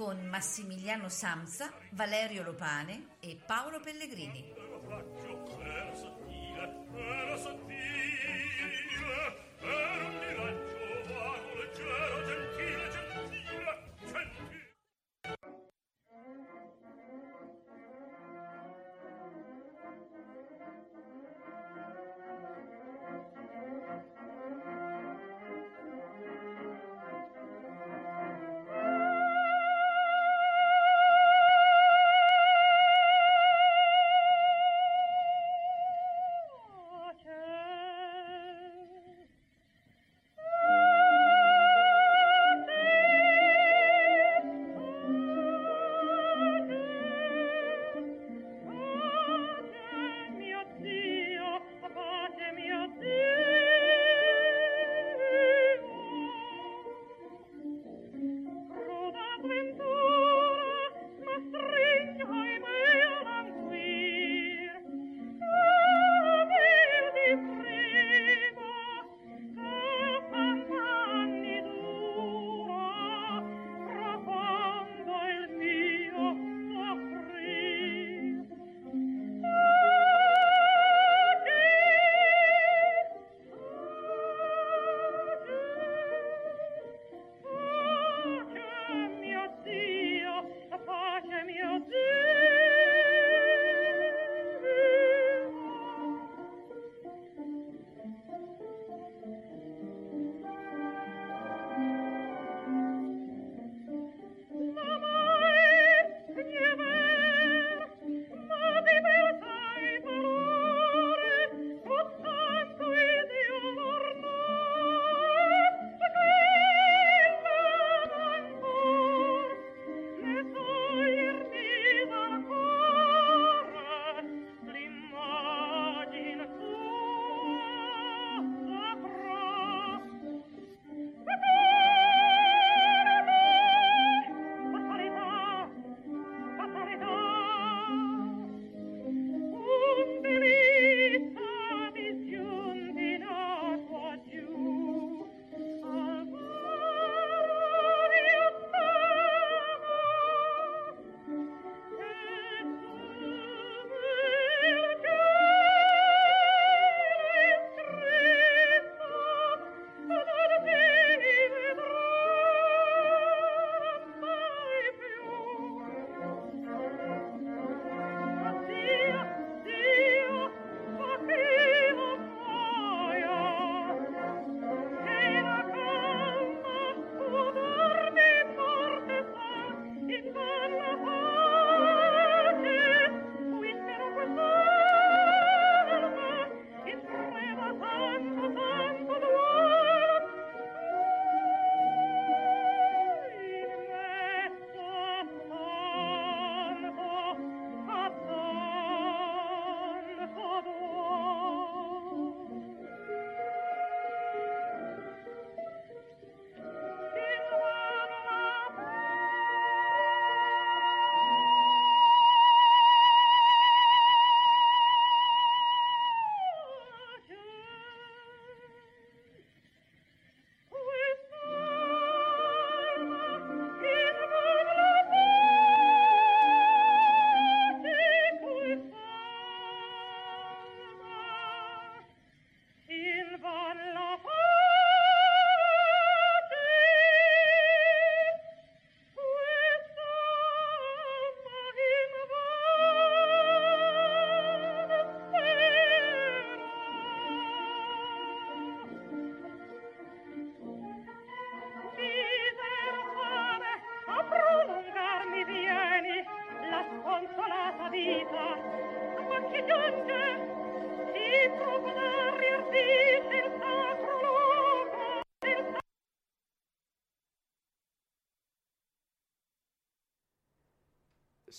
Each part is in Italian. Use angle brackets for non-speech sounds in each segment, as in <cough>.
con Massimiliano Samsa, Valerio Lopane e Paolo Pellegrini.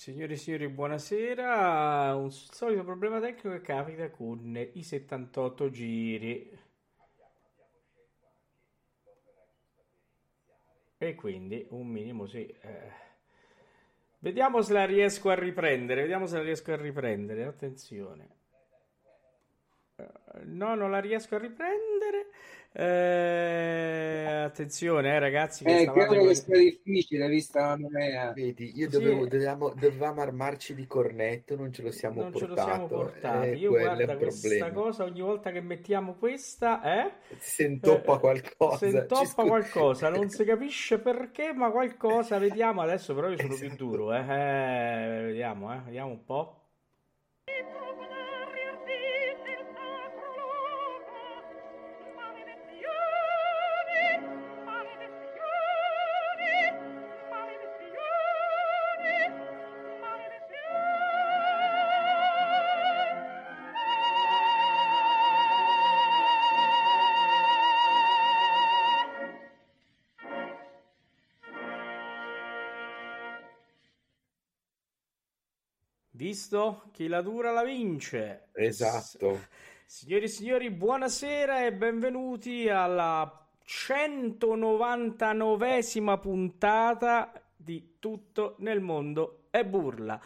Signori e signori, buonasera. Un solito problema tecnico che capita con i 78 giri. E quindi un minimo sì. eh. Vediamo se la riesco a riprendere. Vediamo se la riesco a riprendere. Attenzione. Eh, No, non la riesco a riprendere. Eh, attenzione, eh, ragazzi, che Eh, credo che con- sia difficile vista la nomea. Vedi, io Sì. dovevo, dovevamo, dovevamo armarci di cornetto, non ce lo siamo Non ce lo portato. siamo portati. eh, Io guarda questa problema. cosa ogni volta che mettiamo questa, eh? Si intoppa Eh, qualcosa. Si intoppa qualcosa, non si <laughs> capisce perché, ma qualcosa. Vediamo adesso, però io sono più Esatto. duro, eh. Eh, vediamo, eh. Vediamo un po'. Visto? Chi la dura la vince. Esatto. Signori e signori, buonasera e benvenuti alla 199esima puntata di Tutto nel mondo è burla.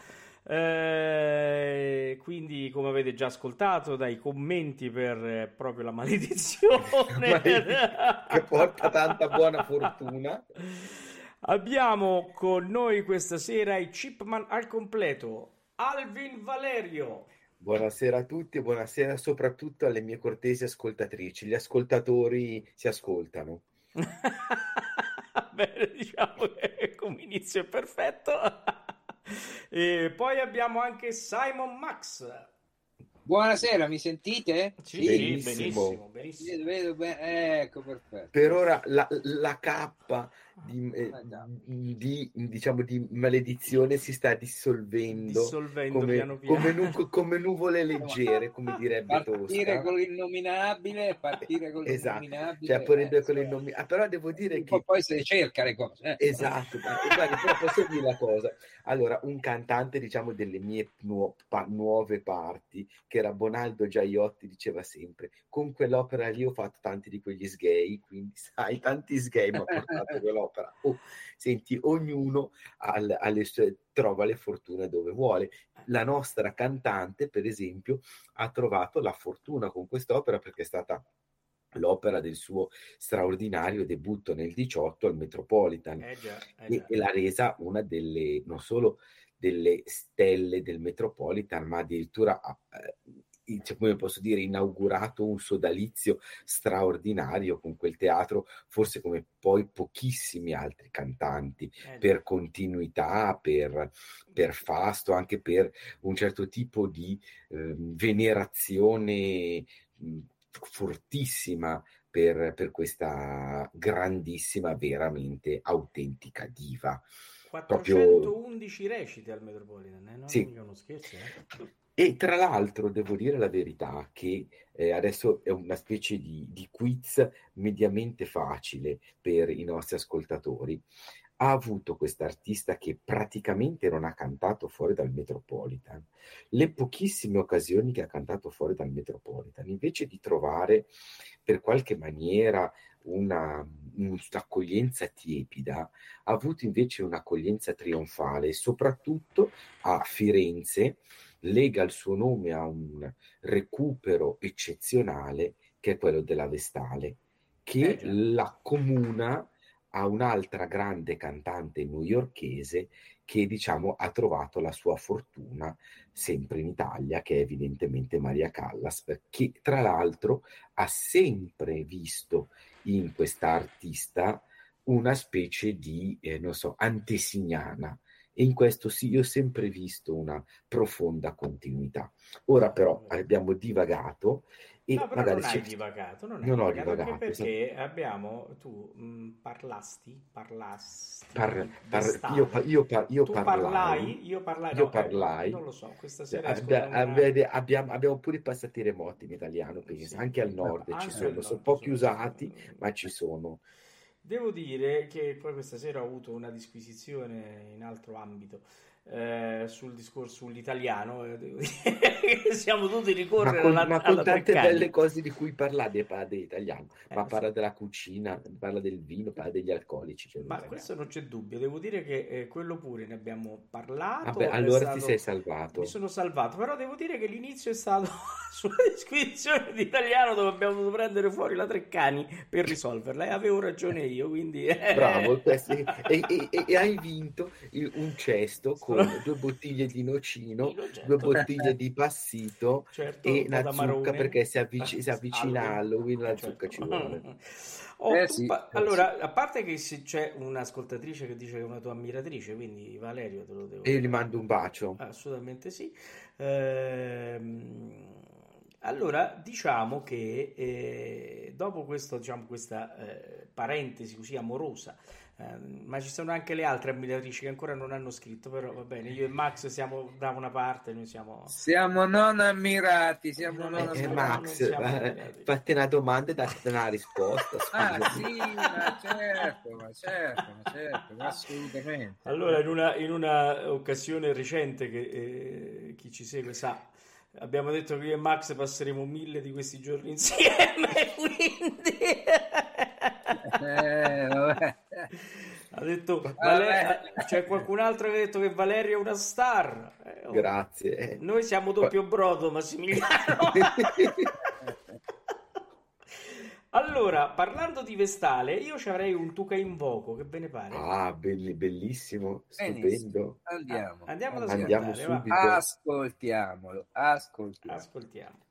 Eh, quindi, come avete già ascoltato dai commenti per eh, proprio la maledizione, <laughs> che porta tanta buona fortuna. Abbiamo con noi questa sera i Chipman al completo. Alvin Valerio. Buonasera a tutti e buonasera soprattutto alle mie cortesi ascoltatrici. Gli ascoltatori si ascoltano. <laughs> Bene, diciamo che come inizio è perfetto. E poi abbiamo anche Simon Max. Buonasera, mi sentite? Sì, Benissimo. benissimo, benissimo. Vedo, vedo. Ecco, perfetto. Per ora la, la cappa di, eh, Eh, di, diciamo, di maledizione si sta dissolvendo Dissolvendo come, piano piano. come nu- <laughs> come nuvole leggere, come direbbe Partire Tosca. con l'innominabile, partire con Esatto, l'innominabile. cioè eh, con nomi- ah, però devo dire che po' poi se cerca le cose. eh. Esatto, guarda, però posso dire una cosa. Allora, un cantante, diciamo, delle mie nuo- pa- nuove parti, che era Bonaldo Giaiotti, diceva sempre, con quell'opera lì ho fatto tanti di quegli sgay, quindi sai, tanti sgay mi ha portato quell'opera. Oh, senti, ognuno al- alle trova le fortune dove vuole. La nostra cantante, per esempio, ha trovato la fortuna con quest'opera perché è stata l'opera del suo straordinario debutto nel 18 al Metropolitan Eh già, eh e, già. e l'ha resa una delle, non solo delle stelle del Metropolitan, ma addirittura eh, cioè, come posso dire, inaugurato un sodalizio straordinario con quel teatro, forse come poi pochissimi altri cantanti, Eh per continuità, per, per fasto, anche per un certo tipo di ehm, venerazione mh, fortissima per, per questa grandissima, veramente autentica diva. Proprio 411 recite al Metropolitan, eh? Non Sì. è uno scherzo, eh? E tra l'altro devo dire la verità che eh, adesso è una specie di, di quiz mediamente facile per i nostri ascoltatori. Ha avuto quest'artista che praticamente non ha cantato fuori dal Metropolitan. Le pochissime occasioni che ha cantato fuori dal Metropolitan, invece di trovare per qualche maniera una, un'accoglienza tiepida, ha avuto invece un'accoglienza trionfale, soprattutto a Firenze lega il suo nome a un recupero eccezionale che è quello della Vestale, che Eh la comuna a un'altra grande cantante newyorkese che diciamo ha trovato la sua fortuna sempre in Italia, che è evidentemente Maria Callas, che tra l'altro ha sempre visto in questa artista una specie di, eh, non so, antesignana. E in questo sì, io ho sempre visto una profonda continuità. Ora però abbiamo divagato e No, magari non hai divagato, non hai Non ho divagato, divagato, perché abbiamo, tu mh, parlasti, parlasti, Par- par- io, io par- io parlai, parlai, io parlai, io no, eh, parlai. non lo so, questa sera Abbi- escono una- abbi- abbiamo, abbiamo pure i passati remoti in italiano, penso. Sì. anche al nord ci sono, sono pochi usati, ma ci sono. Devo dire che poi questa sera ho avuto una disquisizione in altro ambito eh, sul discorso sull'italiano, eh, <laughs> siamo tutti ricorrere ma con, alla, ma con alla tante Treccani. belle cose di cui parlare, parla dell'italiano, Eh, ma so. parla della cucina, parla del vino, parla degli alcolici. cioè, Ma questo non c'è dubbio, devo dire che eh, quello pure ne abbiamo parlato. Vabbè, allora stato- ti sei salvato. Mi sono salvato, però devo dire che l'inizio è stato <laughs> sulla disquisizione di italiano dove abbiamo dovuto prendere fuori la Treccani per risolverla e avevo ragione io, quindi... eh, Bravo, e, e- <laughs> e- hai vinto un cesto con due bottiglie di nocino, due <laughs> bottiglie di passito Certo, e la zucca perché si, avvic- si <laughs> avvicina a Halloween, la Certo. zucca ci vuole. <laughs> Oh, Eh sì, pa- eh allora, a parte che c'è un'ascoltatrice che dice che è una tua ammiratrice, quindi Valerio te lo devo E io gli mando un bacio. Assolutamente sì. Ehm, allora, diciamo che eh, dopo questo, diciamo, questa eh, parentesi così amorosa, ma ci sono anche le altre ammiratrici che ancora non hanno scritto, però va bene, io e Max siamo da una parte, noi siamo... Siamo non ammirati, siamo non no, Eh, ammirati. Max, non siamo eh, ammirati. fatti una domanda e date una risposta. Ah sì, ma certo, ma certo, ma certo, ma assolutamente. Allora, in una, in una occasione recente che eh, chi ci segue sa, abbiamo detto che io e Max passeremo mille di questi giorni <laughs> insieme, quindi Eh, vabbè. Ha detto c'è qualcun altro che ha detto che Valerio è una star. Eh, oh, Grazie. Noi siamo doppio brodo, Massimiliano. <laughs> Allora, parlando di Vestale, io ci avrei un Tuca Invoco, che ve ne pare? Ah, belli- bellissimo, stupendo. Andiamo. Andiamo ad Andiamo ascoltare, va. subito. Ascoltiamolo, ascoltiamo. Ascoltiamo.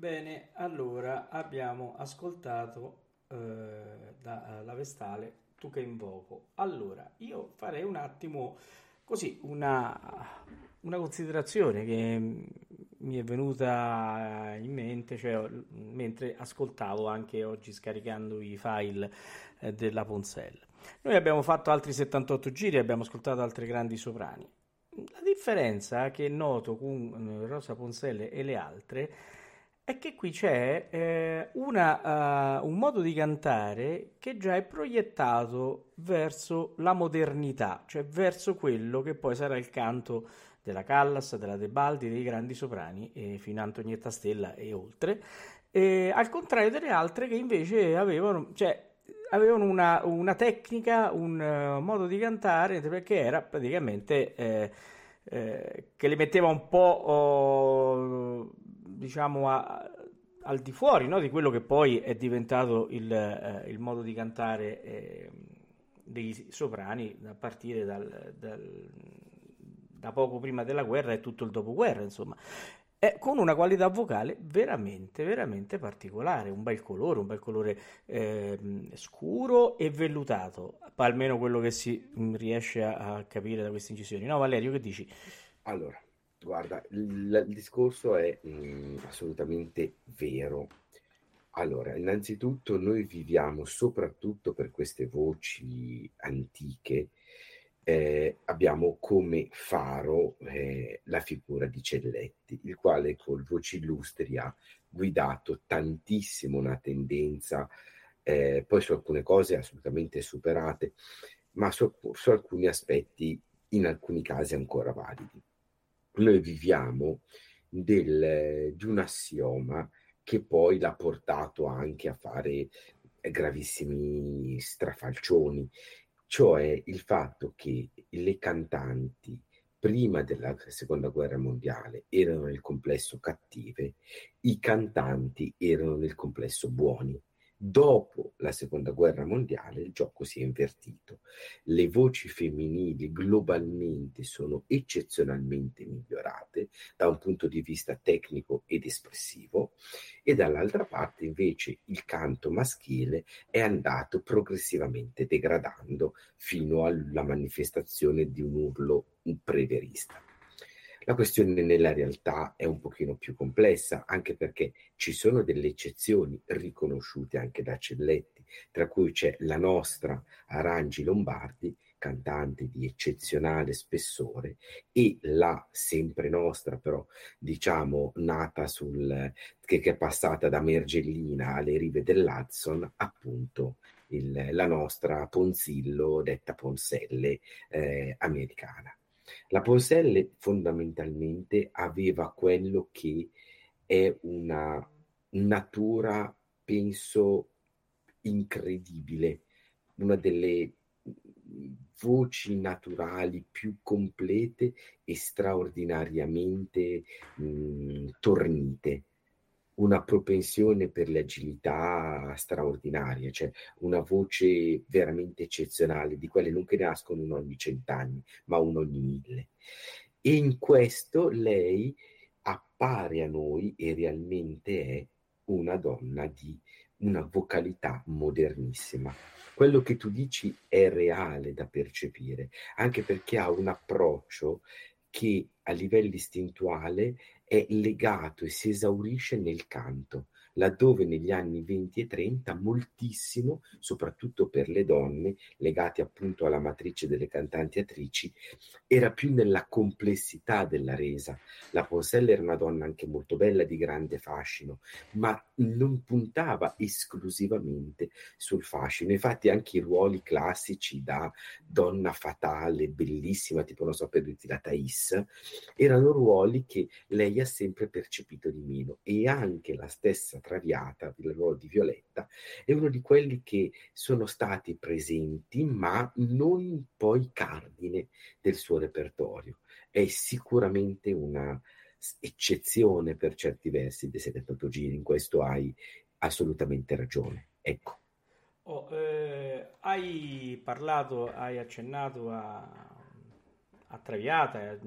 Bene, allora abbiamo ascoltato eh, dalla Vestale Tu che invoco. Allora, io farei un attimo così una, una considerazione che mi è venuta in mente, cioè mentre ascoltavo anche oggi scaricando i file eh, della Ponsel. Noi abbiamo fatto altri 78 giri, abbiamo ascoltato altri grandi soprani. La differenza che noto con Rosa Ponselle e le altre è che qui c'è eh, una, uh, un modo di cantare che già è proiettato verso la modernità, cioè verso quello che poi sarà il canto della Callas, della Tebaldi, dei grandi soprani, eh, fino a Antonietta Stella e oltre, e, al contrario delle altre che invece avevano, cioè, avevano una, una, tecnica, un uh, modo di cantare, perché era praticamente... Eh, eh, che li metteva un po' oh, diciamo a, al di fuori no, di quello che poi è diventato il, eh, il modo di cantare eh, dei soprani a partire dal, dal, da poco prima della guerra e tutto il dopoguerra, insomma. È con una qualità vocale veramente, veramente particolare, un bel colore, un bel colore eh, scuro e vellutato, almeno quello che si riesce a, a capire da queste incisioni. No, Valerio, che dici? Allora, Guarda, il, il discorso è mm, assolutamente vero. Allora, innanzitutto noi viviamo soprattutto per queste voci antiche, eh, abbiamo come faro eh, la figura di Celletti, il quale col Voci Illustri ha guidato tantissimo una tendenza, eh, poi su alcune cose assolutamente superate, ma su, su alcuni aspetti in alcuni casi ancora validi noi viviamo del, di un assioma che poi l'ha portato anche a fare gravissimi strafalcioni, cioè il fatto che le cantanti prima della seconda guerra mondiale erano nel complesso cattive, i cantanti erano nel complesso buoni. Dopo la seconda guerra mondiale il gioco si è invertito. Le voci femminili globalmente sono eccezionalmente migliorate da un punto di vista tecnico ed espressivo e dall'altra parte invece il canto maschile è andato progressivamente degradando fino alla manifestazione di un urlo preverista. La questione nella realtà è un pochino più complessa, anche perché ci sono delle eccezioni riconosciute anche da Celletti, tra cui c'è la nostra Arangi Lombardi, cantante di eccezionale spessore, e la sempre nostra, però diciamo nata sul che, che è passata da Mergellina alle rive dell'Hudson, appunto il, la nostra Ponzillo, detta Ponselle eh, americana. La Ponselle fondamentalmente aveva quello che è una natura, penso, incredibile, una delle voci naturali più complete e straordinariamente mh, tornite una propensione per l'agilità straordinaria, cioè una voce veramente eccezionale, di quelle non che nascono uno ogni cent'anni, ma uno ogni mille. E in questo lei appare a noi e realmente è una donna di una vocalità modernissima. Quello che tu dici è reale da percepire, anche perché ha un approccio che a livello istintuale è legato e si esaurisce nel canto laddove negli anni 20 e 30 moltissimo, soprattutto per le donne, legate appunto alla matrice delle cantanti attrici, era più nella complessità della resa. La Ponselle era una donna anche molto bella, di grande fascino, ma non puntava esclusivamente sul fascino. Infatti anche i ruoli classici da donna fatale, bellissima, tipo non so per dirti la Thais, erano ruoli che lei ha sempre percepito di meno e anche la stessa Traviata, il ruolo di Violetta, è uno di quelli che sono stati presenti, ma non poi cardine del suo repertorio. È sicuramente una eccezione per certi versi dei 78 giri, in questo hai assolutamente ragione. Ecco. Oh, eh, hai parlato, hai accennato a, a Traviata,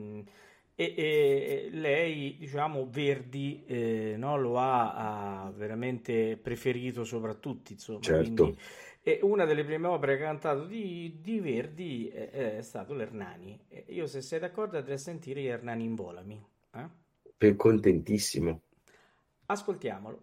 E, e lei, diciamo, Verdi eh, no, lo ha, ha veramente preferito soprattutto, insomma. Certo. Quindi, e una delle prime opere che ha cantato di, di Verdi è, è stato l'Ernani. Io, se sei d'accordo, andrei a sentire gli Ernani in volami. eh? Per contentissimo. Ascoltiamolo.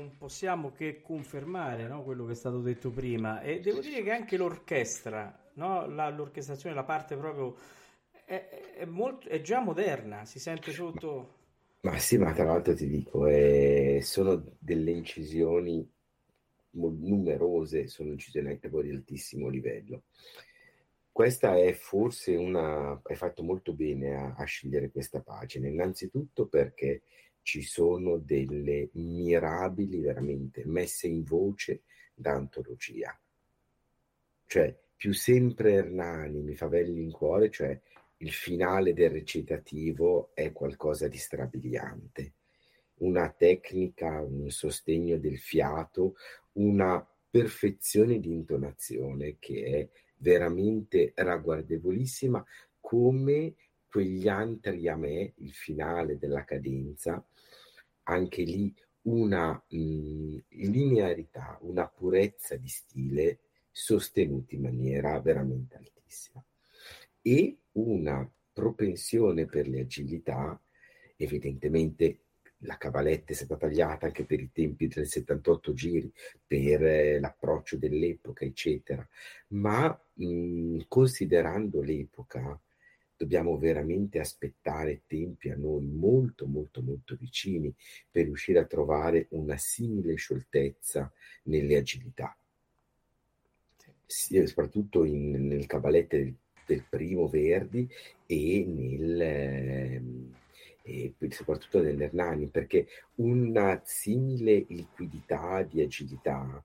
Non possiamo che confermare no, quello che è stato detto prima. E devo dire che anche l'orchestra, no, la, l'orchestrazione, la parte proprio è, è, molto, è già moderna, si sente sotto... Ma sì, ma tra l'altro ti dico, eh, sono delle incisioni numerose, sono incisioni anche poi di altissimo livello. Questa è forse una... hai fatto molto bene a, a scegliere questa pagina, innanzitutto perché ci sono delle mirabili veramente messe in voce da antologia. Cioè, più sempre Ernani mi fa belli in cuore, cioè il finale del recitativo è qualcosa di strabiliante. Una tecnica, un sostegno del fiato, una perfezione di intonazione che è veramente ragguardevolissima come quegli antri a me, il finale della cadenza, anche lì una mh, linearità, una purezza di stile sostenuti in maniera veramente altissima. E una propensione per le agilità, evidentemente la cavaletta è stata tagliata anche per i tempi del 78 giri, per eh, l'approccio dell'epoca, eccetera, ma mh, considerando l'epoca, dobbiamo veramente aspettare tempi a noi molto, molto, molto vicini per riuscire a trovare una simile scioltezza nelle agilità. Sì, soprattutto in, nel cavalette del del primo Verdi e nel... Ehm, e soprattutto nell'Ernani, perché una simile liquidità di agilità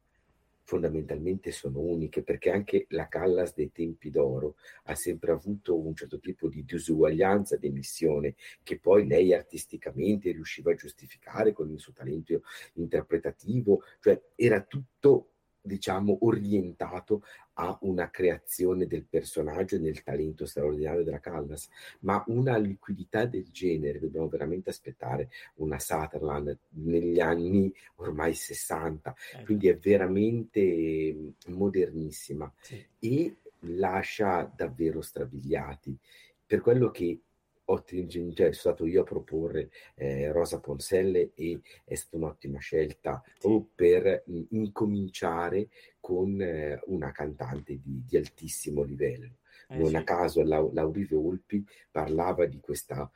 fondamentalmente sono uniche, perché anche la Callas dei tempi d'oro ha sempre avuto un certo tipo di disuguaglianza di emissione che poi lei artisticamente riusciva a giustificare con il suo talento interpretativo, cioè era tutto diciamo orientato a una creazione del personaggio e nel talento straordinario della Callas, ma una liquidità del genere dobbiamo veramente aspettare una Sutherland negli anni ormai 60, eh. quindi è veramente modernissima sì. e lascia davvero strabiliati. Per quello che ho cioè, sono stato io a proporre eh, Rosa Ponselle e è stata un'ottima scelta sì. per mh, incominciare con eh, una cantante di, di altissimo livello. Eh, non sì. a caso la, Lauri Volpi parlava di questa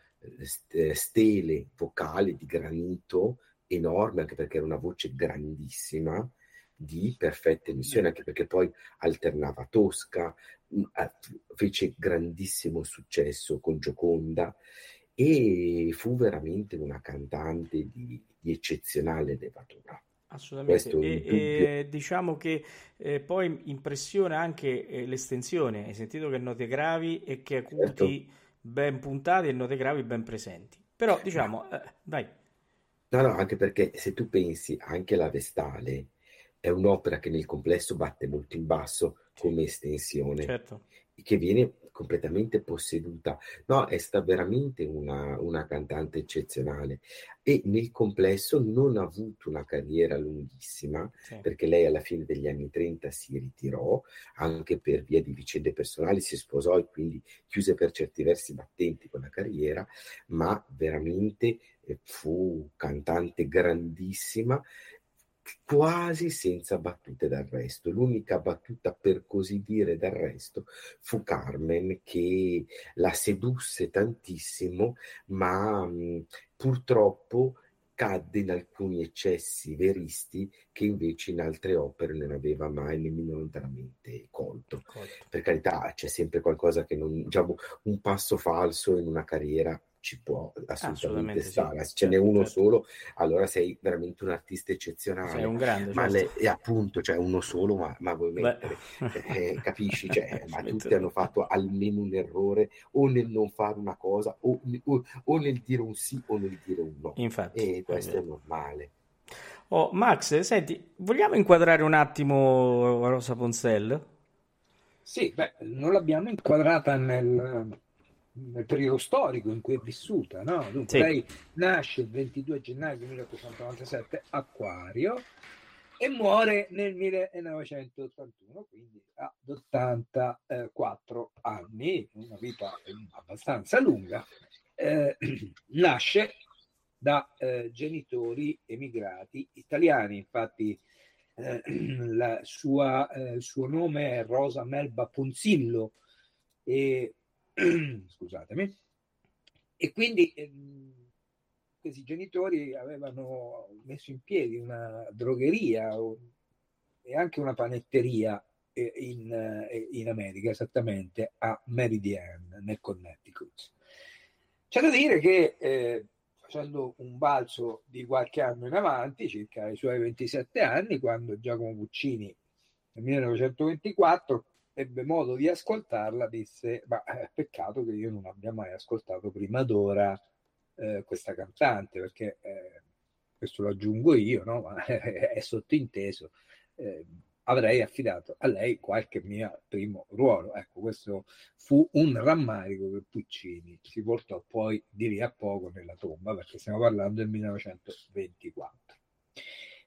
eh, stele vocale di granito enorme, anche perché era una voce grandissima, di perfetta emissione, anche perché poi alternava Tosca, fece grandissimo successo con Gioconda e fu veramente una cantante di, di eccezionale levatura. Assolutamente, e, e, diciamo che eh, poi impressiona anche eh, l'estensione. Hai sentito che note gravi e che acuti certo. ben puntati e note gravi ben presenti. Però diciamo, eh, dai. No, no, anche perché se tu pensi anche la Vestale è un'opera che nel complesso batte molto in basso come estensione, certo. che viene completamente posseduta. No, è stata veramente una, una, cantante eccezionale e nel complesso non ha avuto una carriera lunghissima sì. perché lei alla fine degli anni 30 si ritirò anche per via di vicende personali, si sposò e quindi chiuse per certi versi battenti con la carriera, ma veramente eh, fu cantante grandissima quasi senza battute d'arresto. L'unica battuta, per così dire, d'arresto fu Carmen che la sedusse tantissimo, ma mh, purtroppo cadde in alcuni eccessi veristi che invece in altre opere non aveva mai nemmeno lontanamente colto. colto. Per carità, c'è sempre qualcosa che non, diciamo, un passo falso in una carriera ci può assolutamente, assolutamente stare. Sì. Ce n'è uno certo. solo, allora sei veramente un artista eccezionale. Sei un grande. Ma certo. le, appunto, cioè uno solo, ma, ma vuoi mettere, eh, capisci? Cioè, ma tutti hanno fatto almeno un errore o nel non fare una cosa o, o, o nel dire un sì o nel dire un no. Infatti. E questo è, è normale. Oh, Max, senti, vogliamo inquadrare un attimo Rosa Poncel? Sì, beh, non l'abbiamo inquadrata nel, nel periodo storico in cui è vissuta. No? Dunque, sì. Lei nasce il 22 gennaio 1897 Acquario e muore nel 1981, quindi ad 84 anni, una vita abbastanza lunga. Eh, <clears throat> nasce da eh, genitori emigrati italiani. Infatti eh, <clears throat> la sua, eh, il suo nome è Rosa Melba Ponzillo e <clears throat> scusatemi e quindi ehm, questi genitori avevano messo in piedi una drogheria e anche una panetteria eh, in, eh, in America, esattamente a Meridian, nel Connecticut. C'è da dire che eh, facendo un balzo di qualche anno in avanti, circa i suoi 27 anni, quando Giacomo Puccini nel 1924 ebbe modo di ascoltarla, disse: Ma è peccato che io non abbia mai ascoltato prima d'ora eh, questa cantante, perché eh, questo lo aggiungo io, no? Ma <laughs> è sottinteso. Eh, avrei affidato a lei qualche mio primo ruolo. Ecco, questo fu un rammarico che Puccini si portò poi di lì a poco nella tomba, perché stiamo parlando del 1924.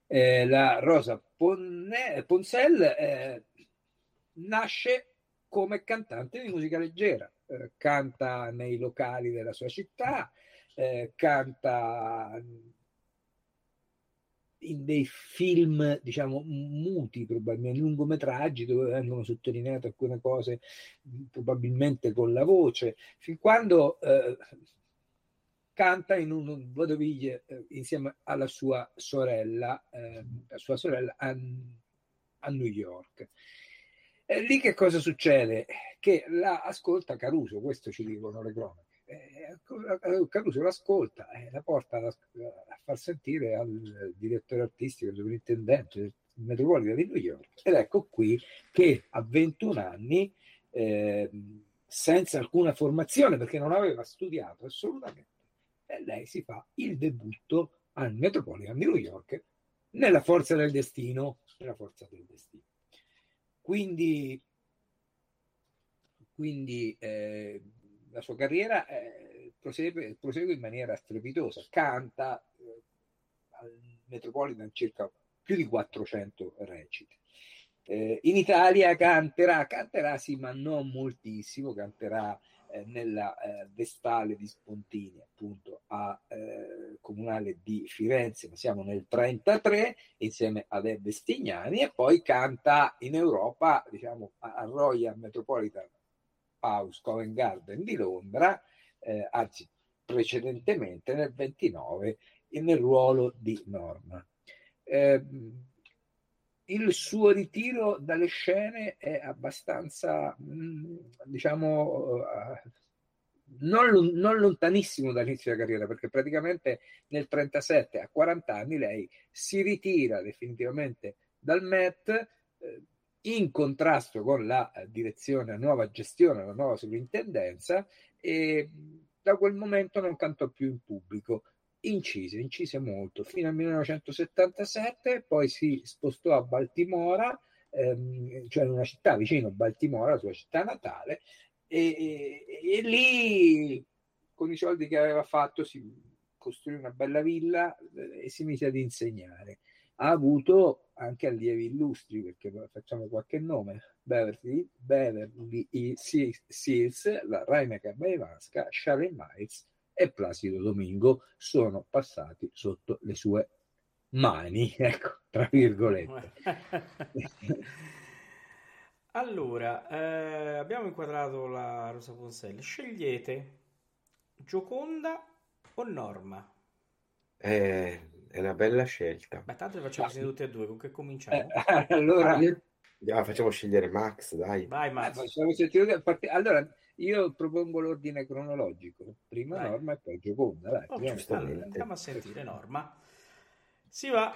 Eh, la Rosa Ponne, Ponsel eh, nasce come cantante di musica leggera, eh, canta nei locali della sua città, eh, canta in dei film, diciamo, muti, probabilmente lungometraggi, dove vengono sottolineate alcune cose, probabilmente con la voce, fin quando eh, canta in un vodeville eh, insieme alla sua sorella, eh, sua sorella a, a New York. E lì che cosa succede? Che la ascolta Caruso, questo ci dicono le cronache eh, Caruso l'ascolta e la porta a, far sentire al direttore artistico, al sovrintendente del Metropolitan di New York. Ed ecco qui che a 21 anni, eh, senza alcuna formazione, perché non aveva studiato assolutamente, eh, lei si fa il debutto al Metropolitan di New York nella forza del destino. Nella forza del destino. Quindi, quindi eh, la sua carriera eh, prosegue, prosegue, in maniera strepitosa, canta eh, al Metropolitan circa più di 400 recite. Eh, in Italia canterà, canterà sì, ma non moltissimo, canterà eh, nella eh, Vestale di Spontini, appunto a eh, Comunale di Firenze, ma siamo nel 33 insieme ad Ebbe Stignani e poi canta in Europa, diciamo a Royal Metropolitan House Covent Garden di Londra, eh, anzi precedentemente nel 29 nel ruolo di Norma. Eh, il suo ritiro dalle scene è abbastanza, mm, diciamo, uh, non, non, lontanissimo dall'inizio della carriera, perché praticamente nel 37 a 40 anni lei si ritira definitivamente dal Met, eh, in contrasto con la eh, direzione, la nuova gestione, la nuova sovrintendenza e da quel momento non cantò più in pubblico. Incise, incise molto. Fino al 1977, poi si spostò a Baltimora, ehm, cioè in una città vicino a Baltimora, la sua città natale, e, e, e lì con i soldi che aveva fatto si costruì una bella villa eh, e si mise ad insegnare. Ha avuto anche allievi illustri, perché facciamo qualche nome, Beverly, Beverly Seals, la Raina Cabaivanska, Sharon Miles e Placido Domingo sono passati sotto le sue mani, <laughs> ecco, tra virgolette. <laughs> allora, eh, abbiamo inquadrato la Rosa Ponselli, scegliete Gioconda o Norma? Eh, è una bella scelta. Ma tanto le facciamo ah, tutte e due, con che cominciamo? Eh, allora, ah, facciamo scegliere Max, dai. Vai, Max. Eh, allora, io propongo l'ordine cronologico. Prima Vai. Norma e poi Gioconda. Dai, oh, andiamo a sentire Norma. Si va.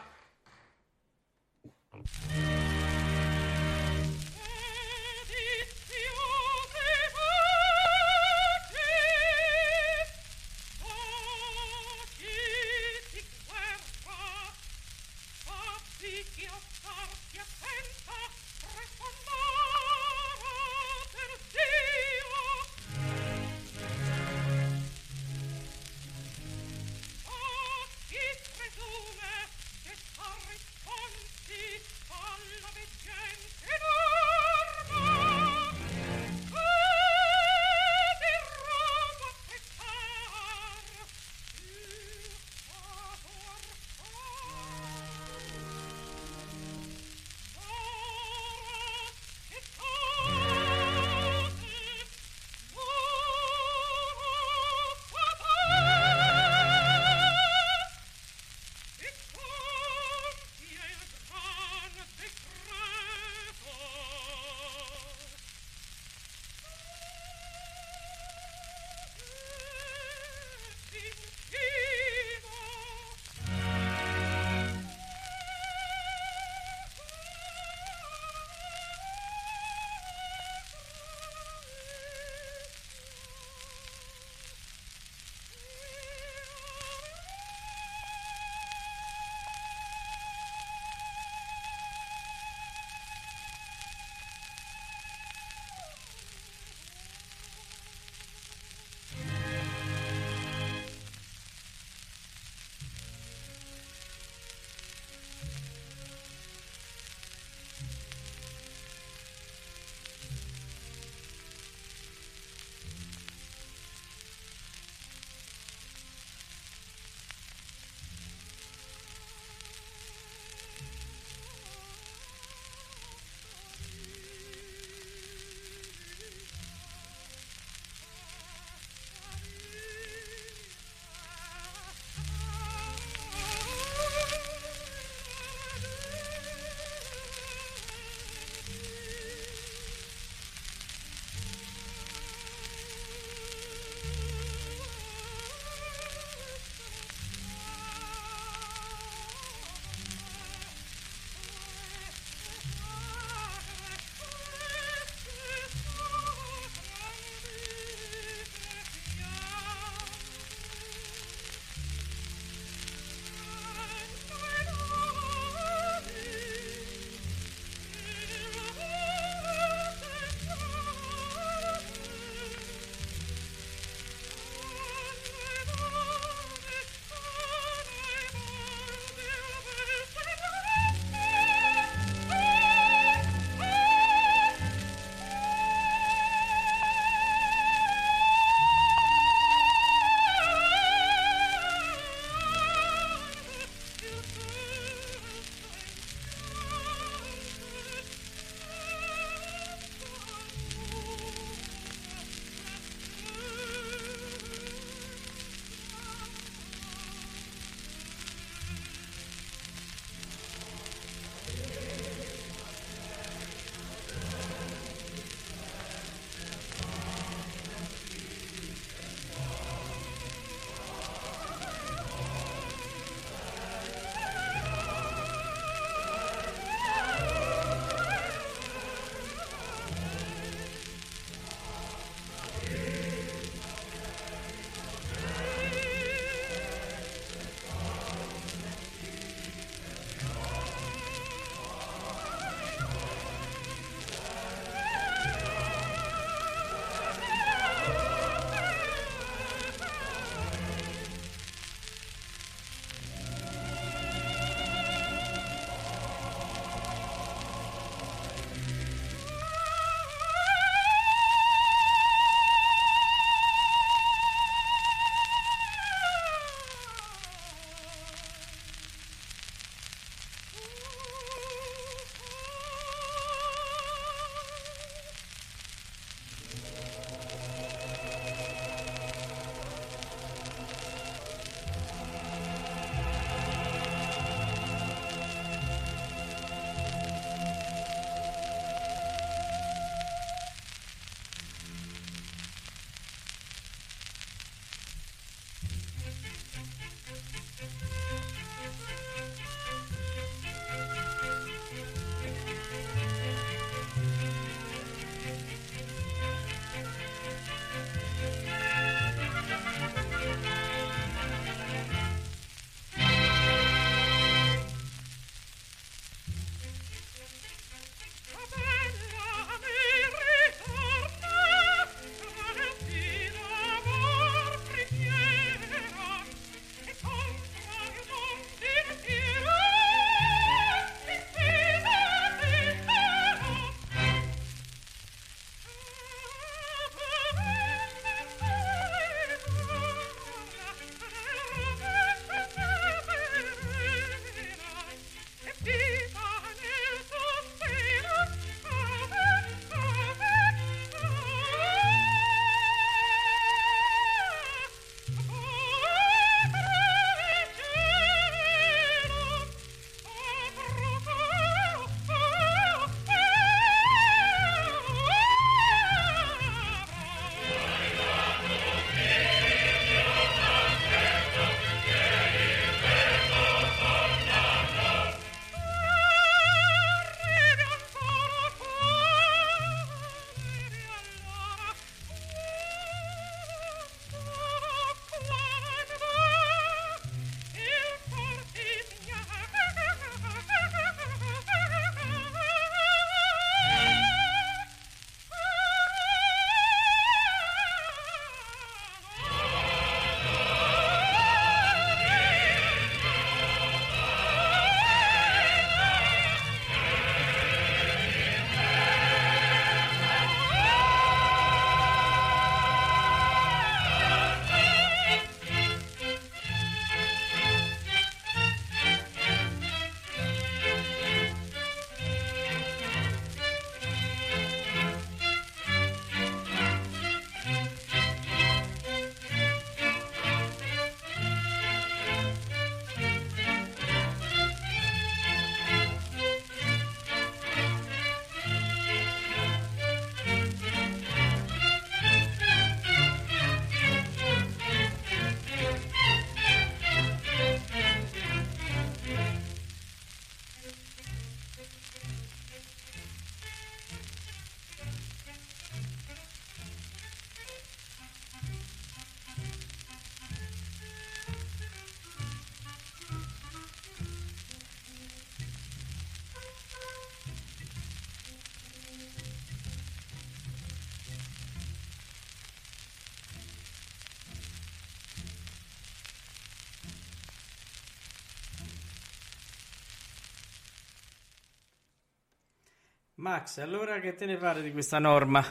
Max, allora che te ne pare di questa norma?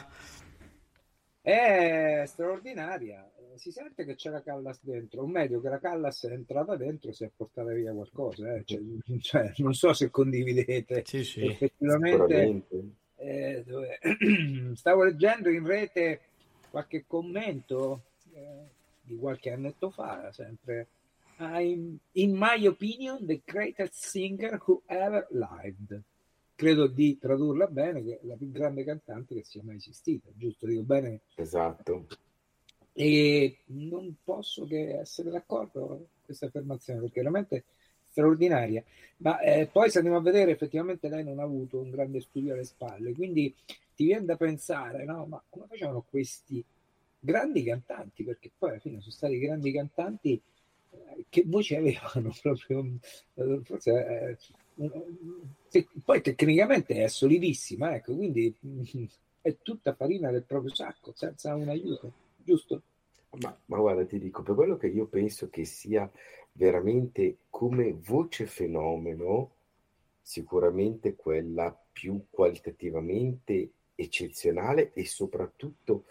È straordinaria. Si sente che c'è la Callas dentro, o meglio che la Callas è entrata dentro e si è portata via qualcosa. Eh. Cioè, <laughs> cioè, non so se condividete. Sì, sì. Effettivamente, eh, dove... <clears throat> stavo leggendo in rete qualche commento eh, di qualche annetto fa, sempre. I'm, in my opinion, the greatest singer who ever lived credo di tradurla bene, che è la più grande cantante che sia mai esistita, giusto? Dico bene? Esatto. E non posso che essere d'accordo con questa affermazione, perché veramente straordinaria. Ma eh, poi se andiamo a vedere, effettivamente lei non ha avuto un grande studio alle spalle, quindi ti viene da pensare, no? Ma come facevano questi grandi cantanti? Perché poi alla fine sono stati grandi cantanti eh, che voci avevano <laughs> proprio, eh, forse eh, sì, poi tecnicamente è solidissima, ecco, quindi <laughs> è tutta farina del proprio sacco, senza un aiuto, giusto? Ma, ma guarda, ti dico, per quello che io penso che sia veramente come voce fenomeno, sicuramente quella più qualitativamente eccezionale e soprattutto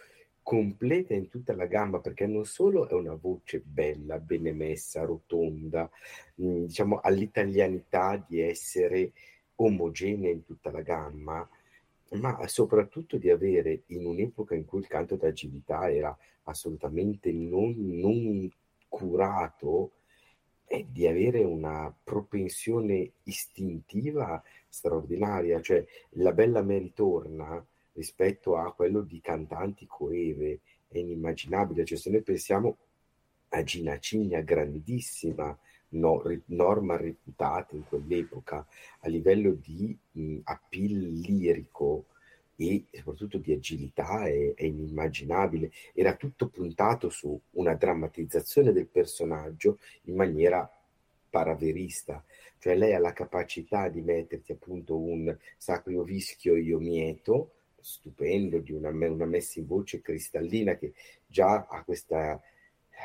completa in tutta la gamma perché non solo è una voce bella, bene messa, rotonda, mh, mm, diciamo all'italianità di essere omogenea in tutta la gamma, ma soprattutto di avere in un'epoca in cui il canto d'agilità era assolutamente non, non curato, e di avere una propensione istintiva straordinaria, cioè la bella Mary torna rispetto a quello di cantanti coeve, è inimmaginabile. Cioè, se noi pensiamo a Gina Cigna, grandissima no, norma reputata in quell'epoca a livello di mh, appeal lirico e soprattutto di agilità è, è, inimmaginabile. Era tutto puntato su una drammatizzazione del personaggio in maniera paraverista, cioè lei ha la capacità di metterti appunto un sacro vischio io mieto stupendo, di una, una messa in voce cristallina che già ha questa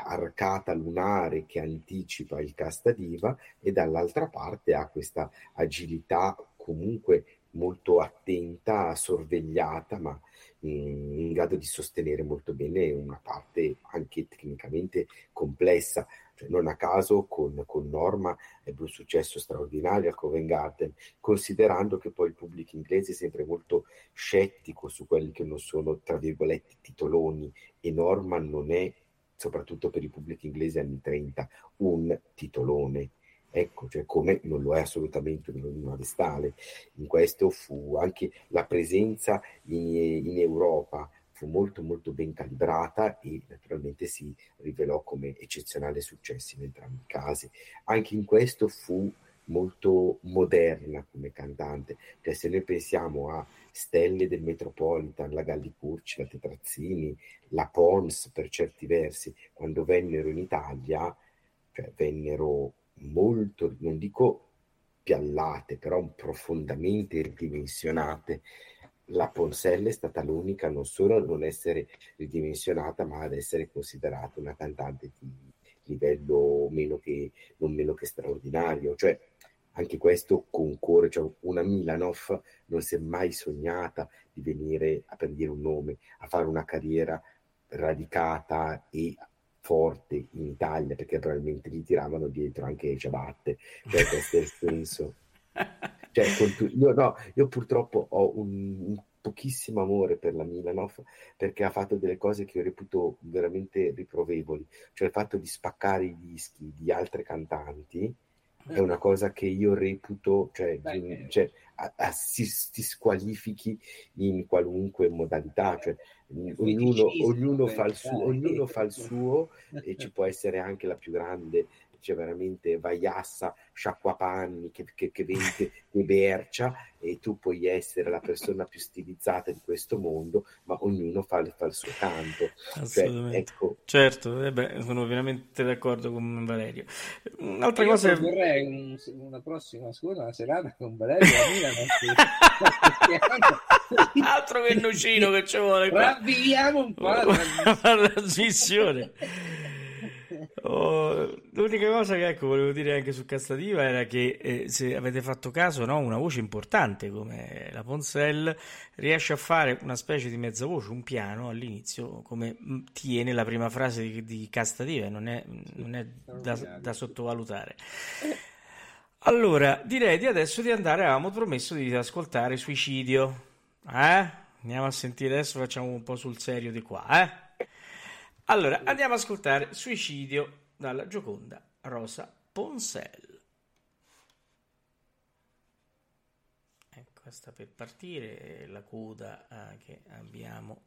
arcata lunare che anticipa il casta diva e dall'altra parte ha questa agilità comunque molto attenta, sorvegliata, ma in, in grado di sostenere molto bene una parte anche tecnicamente complessa. Cioè, non a caso con, con, Norma ebbe un successo straordinario al Covent Garden, considerando che poi il pubblico inglese è sempre molto scettico su quelli che non sono, tra virgolette, titoloni e Norma non è, soprattutto per il pubblico inglese anni 30, un titolone. Ecco, cioè come non lo è assolutamente una vestale. In questo fu anche la presenza in, in Europa fu molto molto ben calibrata e naturalmente si rivelò come eccezionale successo in entrambi i casi. Anche in questo fu molto moderna come cantante, cioè se noi pensiamo a stelle del Metropolitan, la Galli Curci, la Tetrazzini, la Pons per certi versi, quando vennero in Italia, cioè vennero molto, non dico piallate, però profondamente ridimensionate la Ponselle è stata l'unica non solo a non essere ridimensionata, ma ad essere considerata una cantante di livello meno che, non meno che straordinario. Cioè, anche questo concorre, cioè una Milanov non si è mai sognata di venire, a per dire un nome, a fare una carriera radicata e forte in Italia, perché probabilmente gli tiravano dietro anche le ciabatte, cioè questo è <laughs> il senso. Cioè, io, no, io purtroppo ho un, un, pochissimo amore per la Milanov perché ha fatto delle cose che io reputo veramente riprovevoli, cioè il fatto di spaccare i dischi di altre cantanti è una cosa che io reputo, cioè, Beh, cioè a, a, si, si, squalifichi in qualunque modalità, cioè, ognuno, ognuno, fa il suo, ognuno fa il suo e <laughs> ci può essere anche la più grande c'è veramente vaiassa, sciacquapanni che, che, che vende <laughs> che bercia e tu puoi essere la persona più stilizzata di questo mondo, ma ognuno fa, fa il suo canto. Cioè, ecco... Certo, eh beh, sono veramente d'accordo con Valerio. Un'altra Io cosa... vorrei un, una prossima, scusa, una serata con Valerio a Milano. <laughs> <laughs> Altro che Nucino che ci vuole qua. Ravviamo un po' la trasmissione. Oh, l'unica cosa che ecco, volevo dire anche su Castativa era che eh, se avete fatto caso, no, una voce importante come la Ponsel riesce a fare una specie di mezza voce, un piano all'inizio, come mm, tiene la prima frase di, di Castativa, non è, non è da, da sottovalutare. Allora, direi di adesso di andare, avevamo promesso di ascoltare Suicidio. Eh? Andiamo a sentire adesso, facciamo un po' sul serio di qua, eh? Allora, andiamo ad ascoltare Suicidio dalla Gioconda Rosa Ponsel. Ecco, sta per partire la coda eh, che abbiamo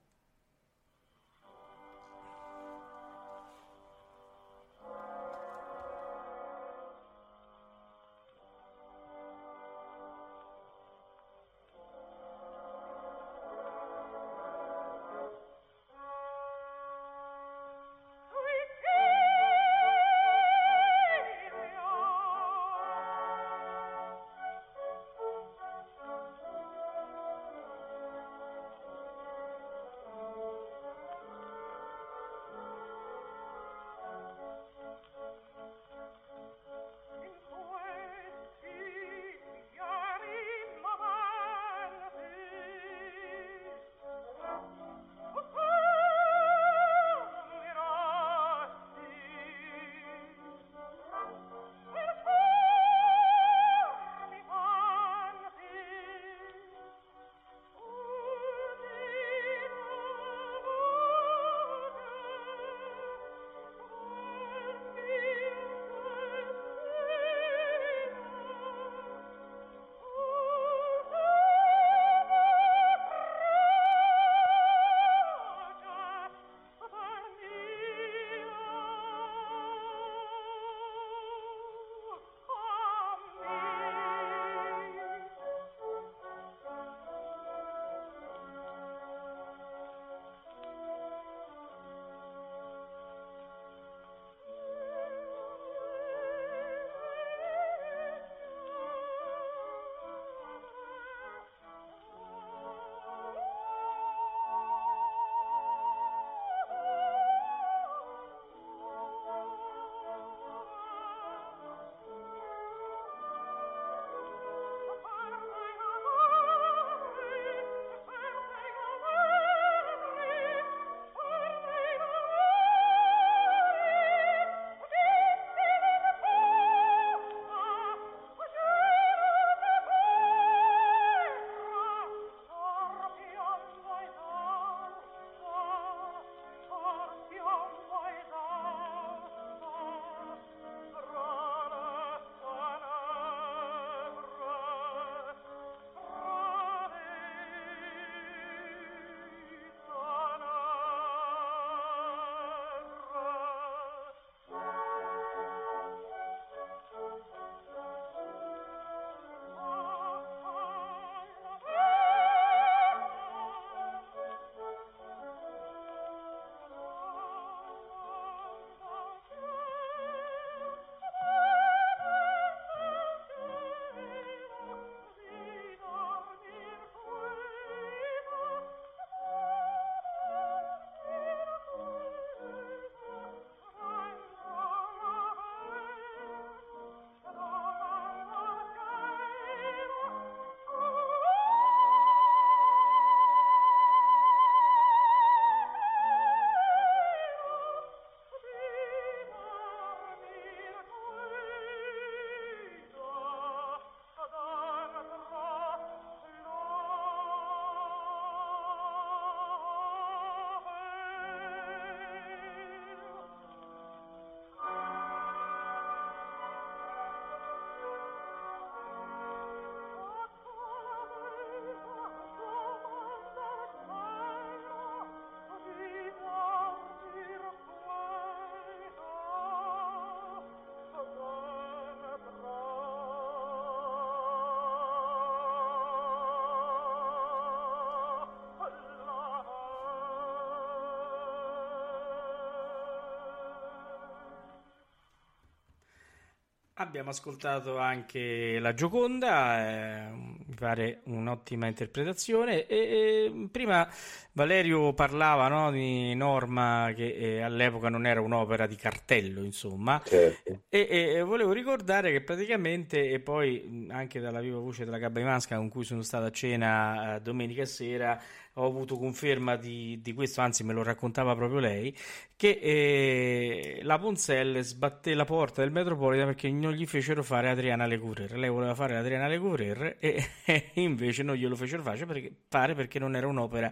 Abbiamo ascoltato anche la Gioconda, eh, mi pare un'ottima interpretazione. E, e prima Valerio parlava no, di Norma che eh, all'epoca non era un'opera di cartello, insomma. Certo. E, e volevo ricordare che praticamente, e poi anche dalla viva voce della Gabba Imasca con cui sono stato a cena eh, domenica sera, ho avuto conferma di, di, questo, anzi me lo raccontava proprio lei, che eh, la Ponzelle sbatté la porta del Metropolitan perché non gli fecero fare Adriana Lecouvreur. Lei voleva fare Adriana Lecouvreur e, <laughs> e invece non glielo fecero fare perché, fare perché non era un'opera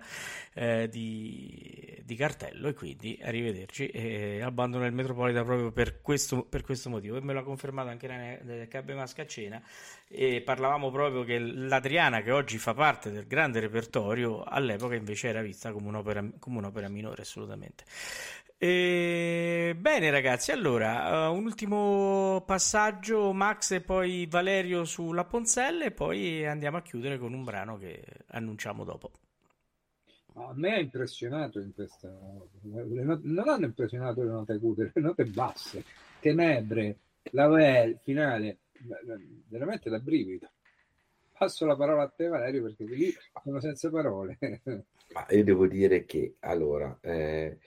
eh, di, di, cartello e quindi arrivederci e abbandono il Metropolitan proprio per questo, per questo motivo e me l'ha confermato anche la Cabbe Masca a cena e parlavamo proprio che l'Adriana che oggi fa parte del grande repertorio all'epoca invece era vista come un'opera, come un'opera minore assolutamente. E... bene ragazzi allora uh, un ultimo passaggio Max e poi Valerio sulla Ponzelle e poi andiamo a chiudere con un brano che annunciamo dopo. A me ha impressionato in questa note, non hanno impressionato le note acute le note basse tenebre la well finale veramente da brivido. Passo la parola a te, Valerio, perché lì sono senza parole. <laughs> Ma io devo dire che allora, eh,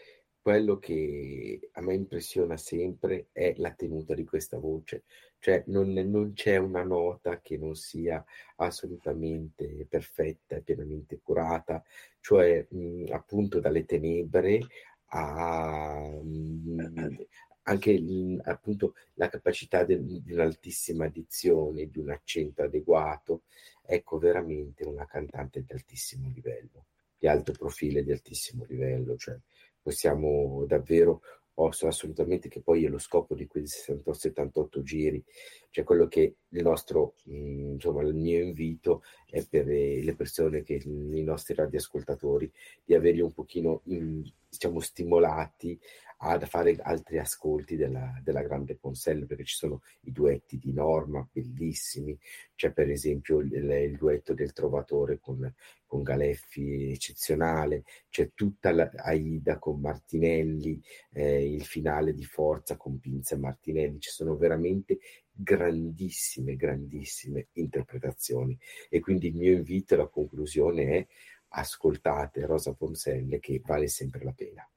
quello che a me impressiona sempre è la tenuta di questa voce, cioè non, non c'è una nota che non sia assolutamente perfetta e pienamente curata, cioè mh, appunto dalle tenebre a, <clears throat> anche appunto la capacità di un'altissima dizione, di un accento adeguato, ecco veramente una cantante di altissimo livello, di alto profilo e di altissimo livello, cioè possiamo davvero posso assolutamente che poi è lo scopo di quei 68-78 giri, cioè quello che il nostro, insomma, il mio invito è per le persone che i nostri radioascoltatori di averli un pochino, diciamo, stimolati a fare altri ascolti della, della grande Ponselle perché ci sono i duetti di Norma bellissimi, c'è per esempio il, il duetto del Trovatore con, con Galeffi eccezionale, c'è tutta la Aida con Martinelli, eh, il finale di Forza con Pinza e Martinelli, ci sono veramente grandissime, grandissime interpretazioni. E quindi il mio invito alla conclusione è ascoltate Rosa Ponselle che vale sempre la pena.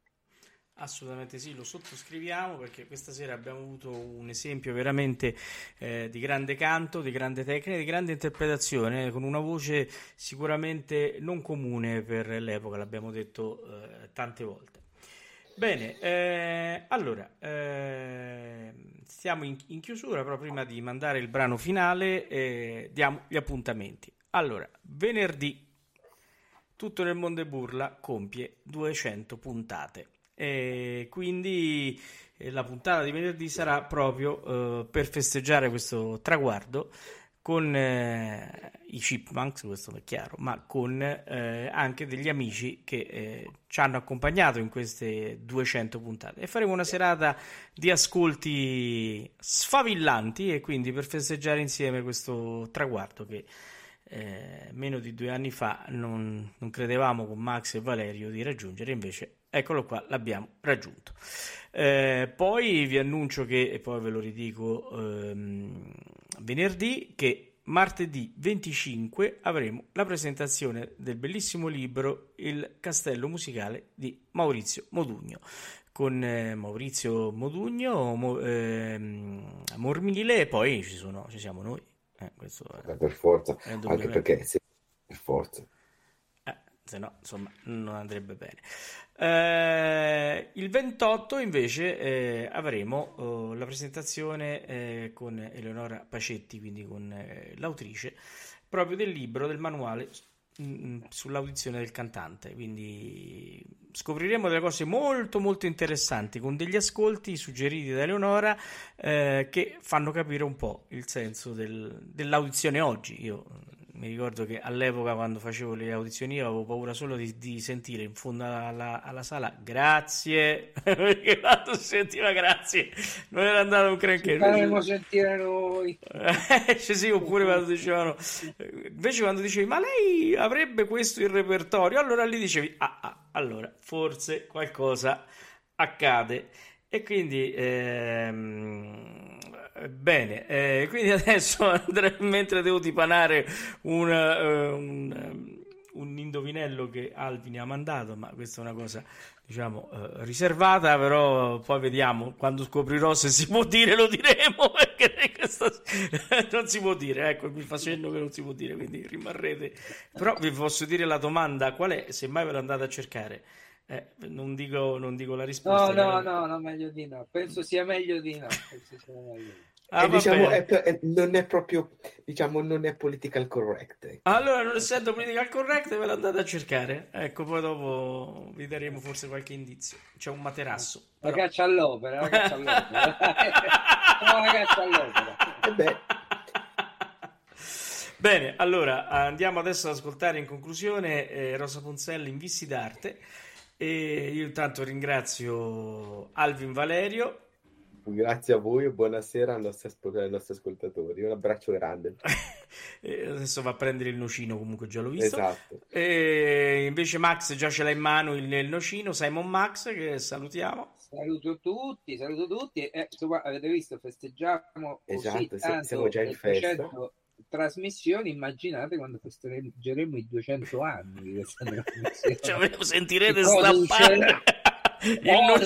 Assolutamente sì, lo sottoscriviamo perché questa sera abbiamo avuto un esempio veramente eh, di grande canto, di grande tecnica, di grande interpretazione, con una voce sicuramente non comune per l'epoca, l'abbiamo detto eh, tante volte. Bene, eh, allora, eh, stiamo in, in, chiusura, però prima di mandare il brano finale eh, diamo gli appuntamenti. Allora, venerdì tutto nel mondo e burla compie 200 puntate. E quindi eh, la puntata di venerdì sarà proprio eh, per festeggiare questo traguardo con eh, i chipmunks, questo è chiaro, ma con eh, anche degli amici che eh, ci hanno accompagnato in queste 200 puntate. E faremo una serata di ascolti sfavillanti e quindi per festeggiare insieme questo traguardo che eh, meno di due anni fa non, non credevamo con Max e Valerio di raggiungere, invece Eccolo qua, l'abbiamo raggiunto. Eh, poi vi annuncio che, e poi ve lo ridico ehm, venerdì, che martedì 25 avremo la presentazione del bellissimo libro Il castello musicale di Maurizio Modugno. Con eh, Maurizio Modugno, Mo, eh, Mormile e poi ci, sono, ci siamo noi. Eh, questo per forza, anche perché se, per forza se no insomma non andrebbe bene. Eh, il 28 invece eh, avremo oh, la presentazione eh, con Eleonora Pacetti, quindi con eh, l'autrice, proprio del libro, del manuale mh, mm, sull'audizione del cantante. Quindi scopriremo delle cose molto molto interessanti con degli ascolti suggeriti da Eleonora eh, che fanno capire un po' il senso del, dell'audizione oggi. Io mi ricordo che all'epoca quando facevo le audizioni avevo paura solo di, di sentire in fondo alla, alla, sala grazie <laughs> perché quando si sentiva grazie non era andato un granché faremo sentire noi. <laughs> Cioè, sì, oppure quando dicevano invece quando dicevi ma lei avrebbe questo in repertorio? Allora lì dicevi ah, ah allora forse qualcosa accade E quindi, ehm, bene, eh, quindi <laughs> adesso andrei, mentre devo dipanare un, eh, un, un indovinello che Alvin ha mandato, ma questa è una cosa diciamo eh, riservata, però poi vediamo quando scoprirò se si può dire, lo diremo <laughs> perché questa... <laughs> non si può dire. Ecco, mi fa che non si può dire, quindi rimarrete. Però vi posso dire la domanda qual è, se mai ve l'andate a cercare. Eh, non, dico, non dico la risposta. No, no, no, no, meglio di no. Penso sia meglio di no. Ah, E diciamo, è- è- non è proprio, diciamo, non è political correct. ecco. Allora, non essendo political correct, ve l'andate a cercare. Ecco, poi dopo vi daremo forse qualche indizio. C'è un materasso. La però- caccia all'opera, la caccia all'opera. <laughs> No, la caccia all'opera. E beh, Bene, allora andiamo adesso ad ascoltare in conclusione eh, Rosa Ponzelli in Vissi d'Arte. E io intanto ringrazio Alvin Valerio. grazie a voi e buonasera ai nostri, ai nostri ascoltatori. Un abbraccio grande. <laughs> Adesso va a prendere il nocino, comunque già l'ho visto. Esatto. E invece Max già ce l'ha in mano il, il nocino, Simon Max, che salutiamo. Saluto tutti, saluto tutti. E insomma, avete visto, festeggiamo così Esatto, sì, tanto siamo già in festa. 200 trasmissioni. Immaginate quando festeggeremo i 200 anni di questa <laughs> trasmissione. Cioè, sentirete stappare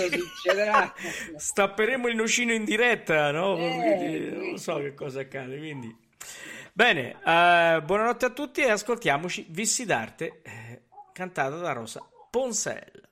succederà? Stapperemo il nocino in diretta, no? Eh, non so che cosa accade. Quindi. Bene, eh, buonanotte a tutti e ascoltiamoci Vissi d'arte, eh, cantata da Rosa Ponsel.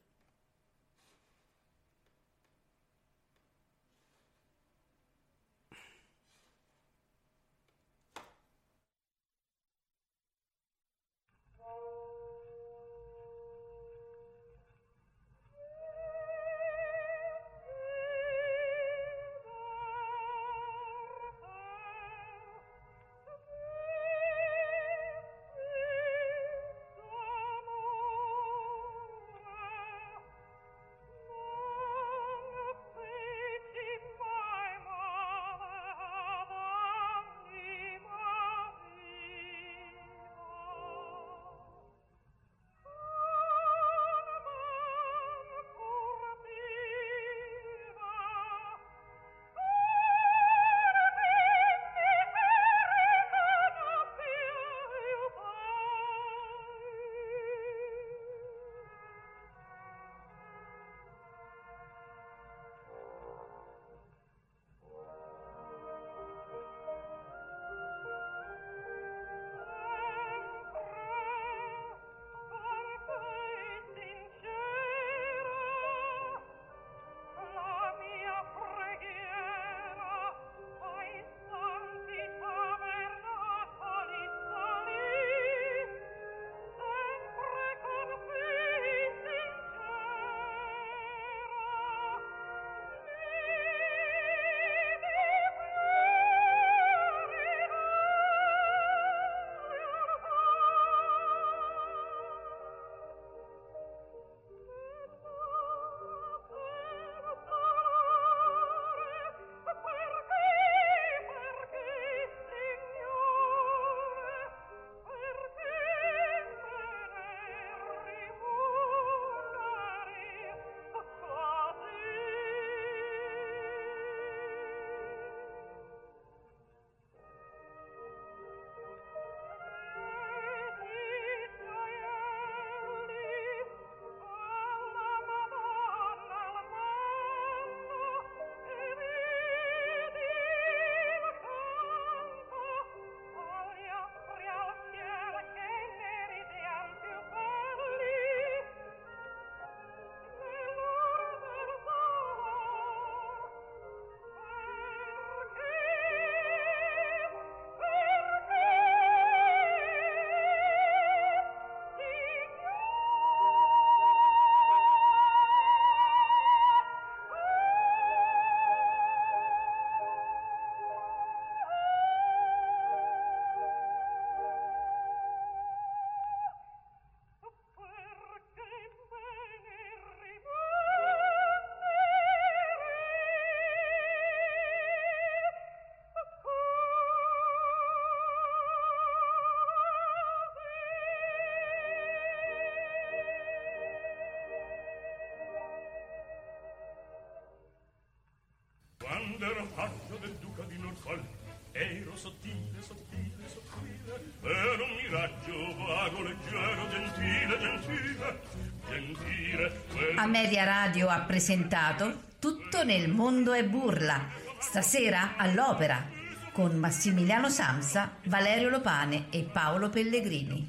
Era faccia del duca di Norfolk ero sottile, sottile, sottile ero un miraggio vago, leggero, gentile, gentile gentile. A Media Radio ha presentato Tutto nel mondo è burla. Stasera all'opera con Massimiliano Samsa, Valerio Lopane e Paolo Pellegrini.